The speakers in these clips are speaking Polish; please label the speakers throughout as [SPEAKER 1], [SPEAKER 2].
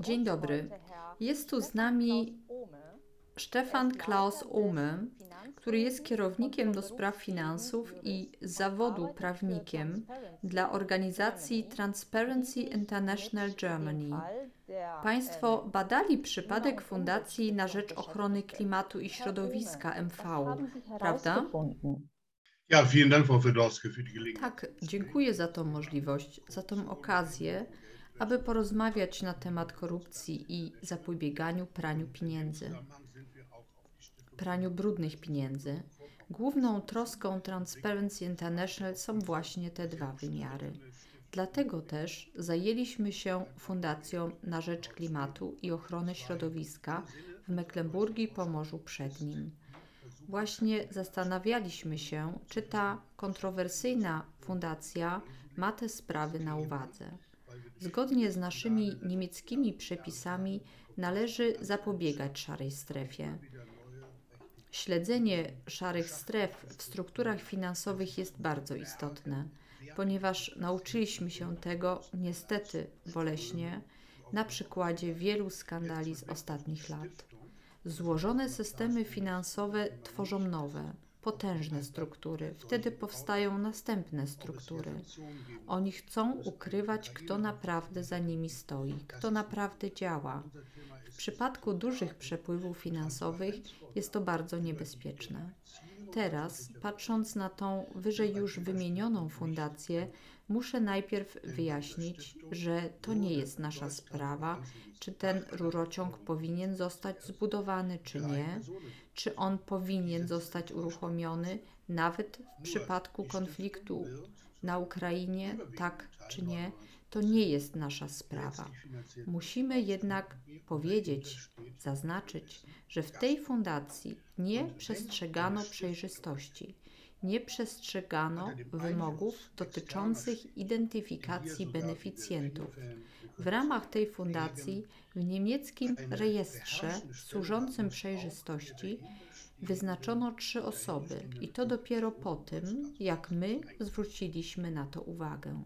[SPEAKER 1] Dzień dobry. Jest tu z nami Stefan Klaus Ohme, który jest kierownikiem do spraw finansów i zawodu prawnikiem dla organizacji Transparency International Germany. Państwo badali przypadek Fundacji na rzecz ochrony klimatu i środowiska MV, prawda? Tak, dziękuję za tą możliwość, za tą okazję, aby porozmawiać na temat korupcji i zapobieganiu praniu pieniędzy, praniu brudnych pieniędzy. Główną troską Transparency International są właśnie te dwa wymiary. Dlatego też zajęliśmy się Fundacją na rzecz klimatu i ochrony środowiska w Mecklenburgii Pomorzu Przednim. Właśnie zastanawialiśmy się, czy ta kontrowersyjna fundacja ma te sprawy na uwadze. Zgodnie z naszymi niemieckimi przepisami należy zapobiegać szarej strefie. Śledzenie szarych stref w strukturach finansowych jest bardzo istotne, ponieważ nauczyliśmy się tego niestety boleśnie na przykładzie wielu skandali z ostatnich lat. Złożone systemy finansowe tworzą nowe, potężne struktury. Wtedy powstają następne struktury. Oni chcą ukrywać, kto naprawdę za nimi stoi, kto naprawdę działa. W przypadku dużych przepływów finansowych jest to bardzo niebezpieczne. Teraz, patrząc na tą wyżej już wymienioną fundację, muszę najpierw wyjaśnić, że to nie jest nasza sprawa, czy ten rurociąg powinien zostać zbudowany, czy nie, czy on powinien zostać uruchomiony, nawet w przypadku konfliktu na Ukrainie, tak czy nie, to nie jest nasza sprawa. Musimy jednak powiedzieć, zaznaczyć, że w tej fundacji nie przestrzegano przejrzystości, nie przestrzegano wymogów dotyczących identyfikacji beneficjentów. W ramach tej fundacji w niemieckim rejestrze służącym przejrzystości wyznaczono trzy osoby i to dopiero po tym, jak my zwróciliśmy na to uwagę.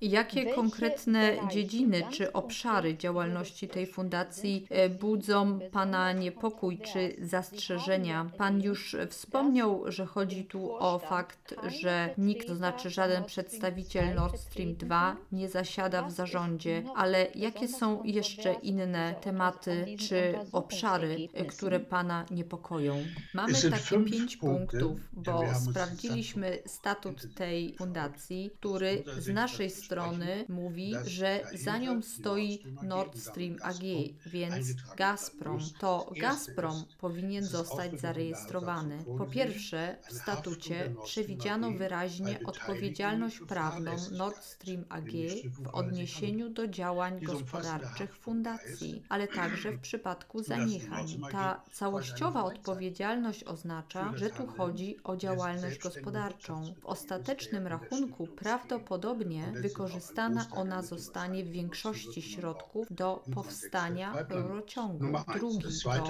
[SPEAKER 1] Jakie konkretne dziedziny czy obszary działalności tej fundacji e, budzą Pana niepokój czy zastrzeżenia? Pan już wspomniał, że chodzi tu o fakt, że nikt, to znaczy żaden przedstawiciel Nord Stream 2 nie zasiada w zarządzie, ale jakie są jeszcze inne tematy czy obszary, e, które Pana niepokoją? Mamy takie pięć punktów, bo sprawdziliśmy statut tej fundacji, który z naszej strony strony mówi, że za nią stoi Nord Stream AG, więc Gazprom. To Gazprom powinien zostać zarejestrowany. Po pierwsze, w statucie przewidziano wyraźnie odpowiedzialność prawną Nord Stream AG w odniesieniu do działań gospodarczych fundacji, ale także w przypadku zaniechań. Ta całościowa odpowiedzialność oznacza, że tu chodzi o działalność gospodarczą. W ostatecznym rachunku prawdopodobnie wykorzystana ona zostanie w większości środków do powstania rurociągu. Drugi to,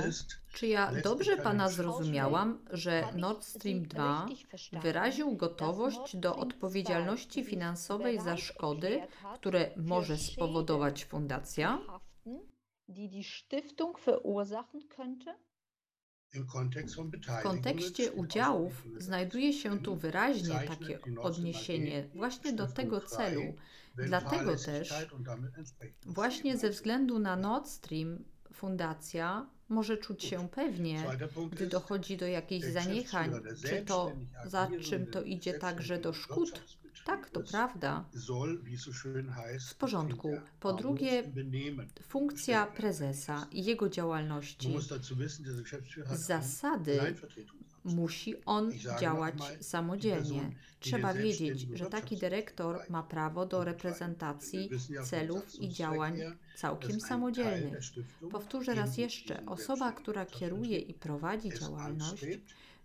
[SPEAKER 1] czy ja dobrze Pana zrozumiałam, że Nord Stream 2 wyraził gotowość do odpowiedzialności finansowej za szkody, które może spowodować fundacja?
[SPEAKER 2] die die Stiftung verursachen könnte?
[SPEAKER 1] W kontekście udziałów znajduje się tu wyraźnie takie odniesienie właśnie do tego celu. Dlatego też właśnie ze względu na Nord Stream fundacja może czuć się pewnie, gdy dochodzi do jakichś zaniechań, czy to za czym to idzie także do szkód. Tak, to prawda. W porządku. Po drugie, funkcja prezesa i jego działalności. Z zasady musi on działać samodzielnie. Trzeba wiedzieć, że taki dyrektor ma prawo do reprezentacji celów i działań całkiem samodzielnych. Powtórzę raz jeszcze: osoba, która kieruje i prowadzi działalność,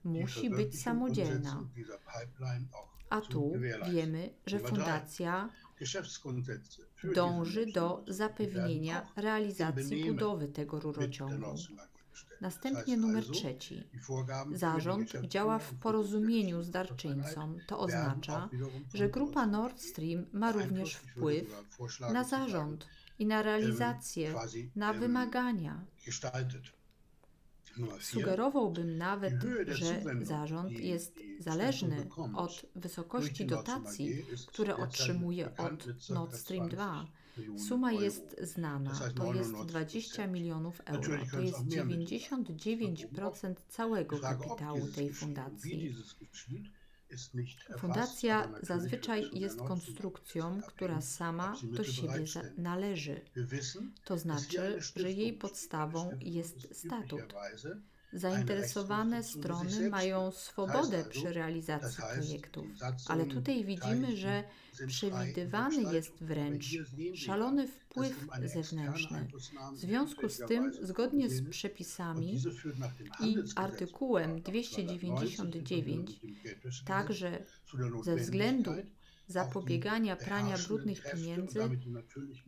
[SPEAKER 1] musi być samodzielna. A tu wiemy, że fundacja dąży do zapewnienia realizacji budowy tego rurociągu. Następnie numer trzeci. Zarząd działa w porozumieniu z darczyńcą. To oznacza, że grupa Nord Stream ma również wpływ na zarząd i na realizację, na wymagania. Sugerowałbym nawet, że zarząd jest zależny od wysokości dotacji, które otrzymuje od Nord Stream 2. Suma jest znana, to jest 20 milionów euro, to jest 99% całego kapitału tej fundacji. Fundacja zazwyczaj jest konstrukcją, która sama do siebie należy. To znaczy, że jej podstawą jest statut. Zainteresowane strony mają swobodę przy realizacji projektów, ale tutaj widzimy, że przewidywany jest wręcz szalony wpływ zewnętrzny. W związku z tym, zgodnie z przepisami i artykułem 299, także ze względu zapobiegania prania brudnych pieniędzy,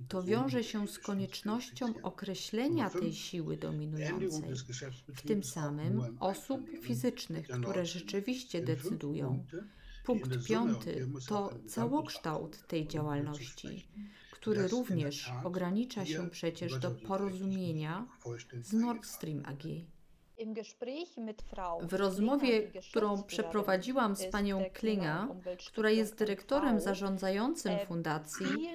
[SPEAKER 1] to wiąże się z koniecznością określenia tej siły dominującej, w tym samym osób fizycznych, które rzeczywiście decydują. Punkt piąty to całokształt tej działalności, który również ogranicza się przecież do porozumienia z Nord Stream AG. W rozmowie, którą przeprowadziłam z panią Klinga, która jest dyrektorem zarządzającym fundacji,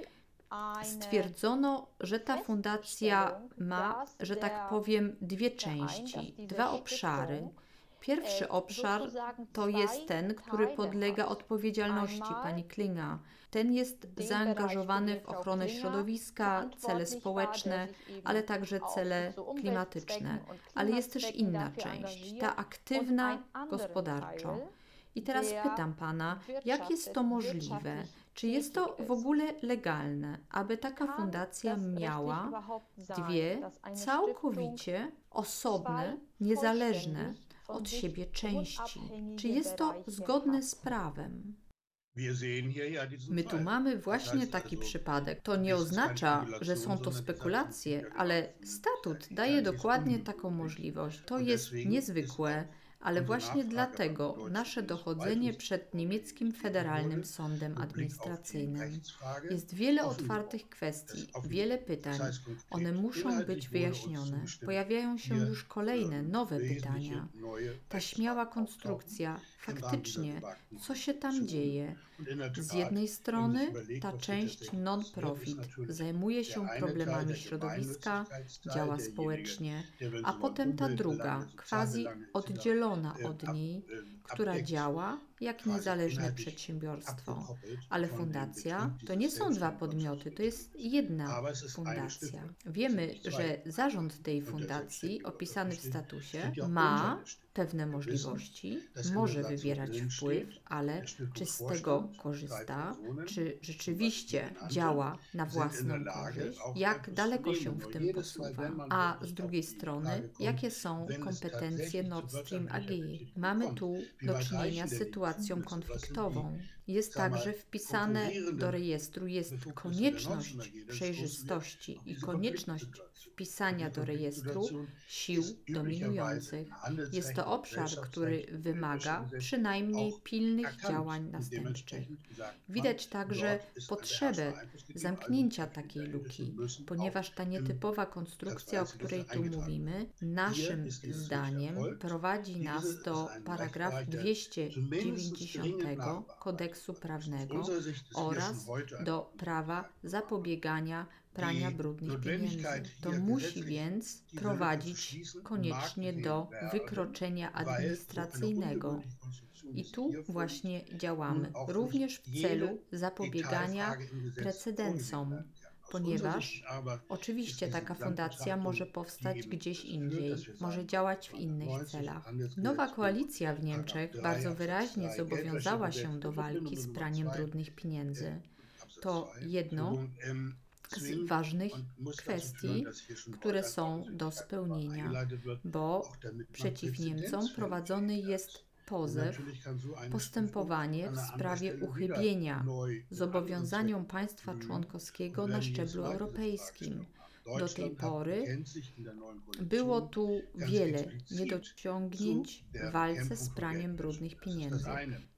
[SPEAKER 1] stwierdzono, że ta fundacja ma, że tak powiem, dwie części, dwa obszary. Pierwszy obszar to jest ten, który podlega odpowiedzialności pani Klinga. Ten jest zaangażowany w ochronę środowiska, cele społeczne, ale także cele klimatyczne. Ale jest też inna część, ta aktywna gospodarczo. I teraz pytam pana, jak jest to możliwe? Czy jest to w ogóle legalne, aby taka fundacja miała dwie całkowicie osobne, niezależne od siebie części? Czy jest to zgodne z prawem? My tu mamy właśnie taki przypadek. To nie oznacza, że są to spekulacje, ale statut daje dokładnie taką możliwość. To jest niezwykłe ale właśnie dlatego nasze dochodzenie przed niemieckim Federalnym Sądem Administracyjnym jest wiele otwartych kwestii, wiele pytań. One muszą być wyjaśnione. Pojawiają się już kolejne, nowe pytania. Ta śmiała konstrukcja, faktycznie, co się tam dzieje? Z jednej strony ta część non-profit zajmuje się problemami środowiska, działa społecznie, a potem ta druga, quasi oddzielona od niej, która działa jak niezależne przedsiębiorstwo. Ale fundacja to nie są dwa podmioty, to jest jedna fundacja. Wiemy, że zarząd tej fundacji, opisany w statusie, ma pewne możliwości, może wywierać wpływ, ale czy z tego korzysta, czy rzeczywiście działa na własną korzyść, jak daleko się w tym posuwa, a z drugiej strony, jakie są kompetencje Nord Stream AG. Mamy tu do czynienia z sytuacją konfliktową. Jest także wpisane do rejestru jest konieczność przejrzystości i konieczność wpisania do rejestru sił dominujących. Jest to obszar, który wymaga przynajmniej pilnych działań następczych. Widać także potrzebę zamknięcia takiej luki, ponieważ ta nietypowa konstrukcja, o której tu mówimy, naszym zdaniem prowadzi nas do paragrafu 290 kodeksu prawnego oraz do prawa zapobiegania prania brudnych pieniędzy. To musi więc prowadzić koniecznie do wykroczenia administracyjnego. I tu właśnie działamy, również w celu zapobiegania precedensom, ponieważ oczywiście taka fundacja może powstać gdzieś indziej, może działać w innych celach. Nowa koalicja w Niemczech bardzo wyraźnie zobowiązała się do walki z praniem brudnych pieniędzy. To jedno z ważnych kwestii, które są do spełnienia, bo przeciw Niemcom prowadzony jest pozew, postępowanie w sprawie uchybienia zobowiązaniom państwa członkowskiego na szczeblu europejskim. Do tej pory było tu wiele niedociągnięć w walce z praniem brudnych pieniędzy.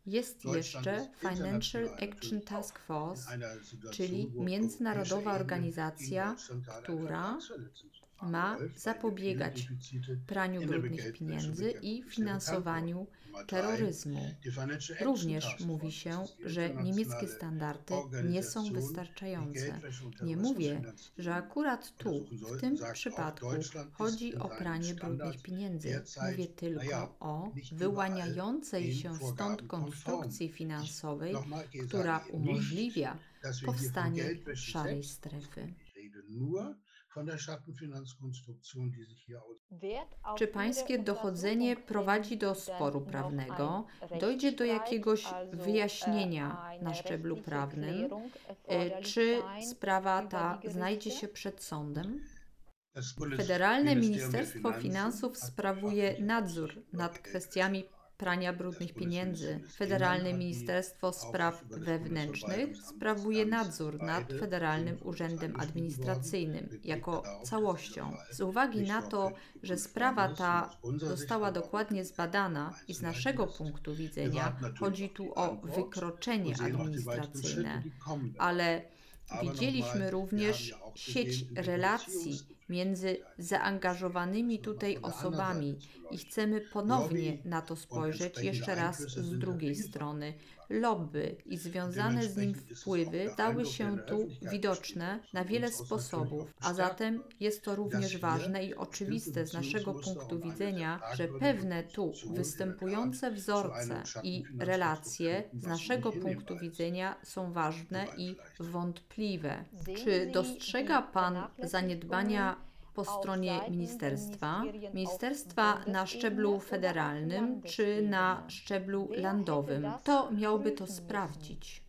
[SPEAKER 1] Jest jeszcze Financial Action Task Force, czyli międzynarodowa organizacja, która ma zapobiegać praniu brudnych pieniędzy i finansowaniu terroryzmu. Również mówi się, że niemieckie standardy nie są wystarczające. Nie mówię, że akurat tu, w tym przypadku, chodzi o pranie brudnych pieniędzy. Mówię tylko
[SPEAKER 3] naja,
[SPEAKER 1] o wyłaniającej się stąd konstrukcji finansowej, która umożliwia powstanie szarej strefy. Czy pańskie dochodzenie prowadzi do sporu prawnego? Dojdzie do jakiegoś wyjaśnienia na szczeblu prawnym? E, Czy sprawa ta znajdzie się przed sądem? Federalne Ministerstwo Finansów sprawuje nadzór nad kwestiami prania brudnych pieniędzy. Federalne Ministerstwo Spraw Wewnętrznych sprawuje nadzór nad Federalnym Urzędem Administracyjnym jako całością. Z uwagi na to, że sprawa ta została dokładnie zbadana i z naszego punktu widzenia chodzi tu o wykroczenie administracyjne, ale Widzieliśmy również sieć relacji między zaangażowanymi tutaj osobami i chcemy ponownie na to spojrzeć jeszcze raz z drugiej strony. Lobby i związane z nim wpływy stały się tu widoczne na wiele sposobów, a zatem jest to również ważne i oczywiste z naszego punktu widzenia, że pewne tu występujące wzorce i relacje z naszego punktu widzenia są ważne i wątpliwe. Czy dostrzega Pan zaniedbania po stronie ministerstwa, ministerstwa na szczeblu federalnym czy na szczeblu landowym? To miałby to sprawdzić.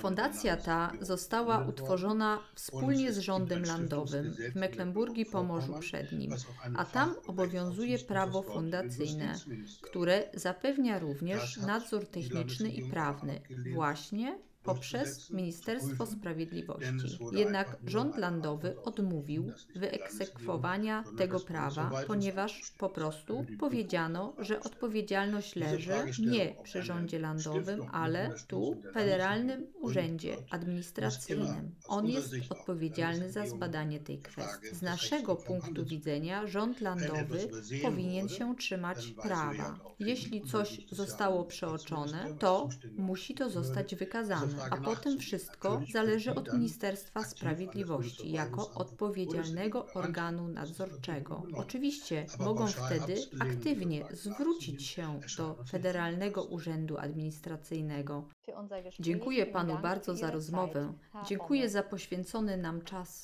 [SPEAKER 1] Fundacja ta została utworzona wspólnie z rządem landowym w Mecklenburgii Pomorzu Przednim, a tam obowiązuje prawo fundacyjne, które zapewnia również nadzór techniczny i prawny, właśnie poprzez Ministerstwo Sprawiedliwości. Jednak rząd landowy odmówił wyegzekwowania tego prawa, ponieważ po prostu powiedziano, że odpowiedzialność leży nie przy rządzie landowym, ale tu, w Federalnym Urzędzie Administracyjnym. On jest odpowiedzialny za zbadanie tej kwestii. Z naszego punktu widzenia rząd landowy powinien się trzymać prawa. Jeśli coś zostało przeoczone, to musi to zostać wykazane, a potem wszystko zależy od Ministerstwa Sprawiedliwości jako odpowiedzialnego organu nadzorczego. Oczywiście mogą wtedy aktywnie zwrócić się do Federalnego Urzędu Administracyjnego. Dziękuję panu bardzo za rozmowę. Dziękuję za poświęcony nam czas.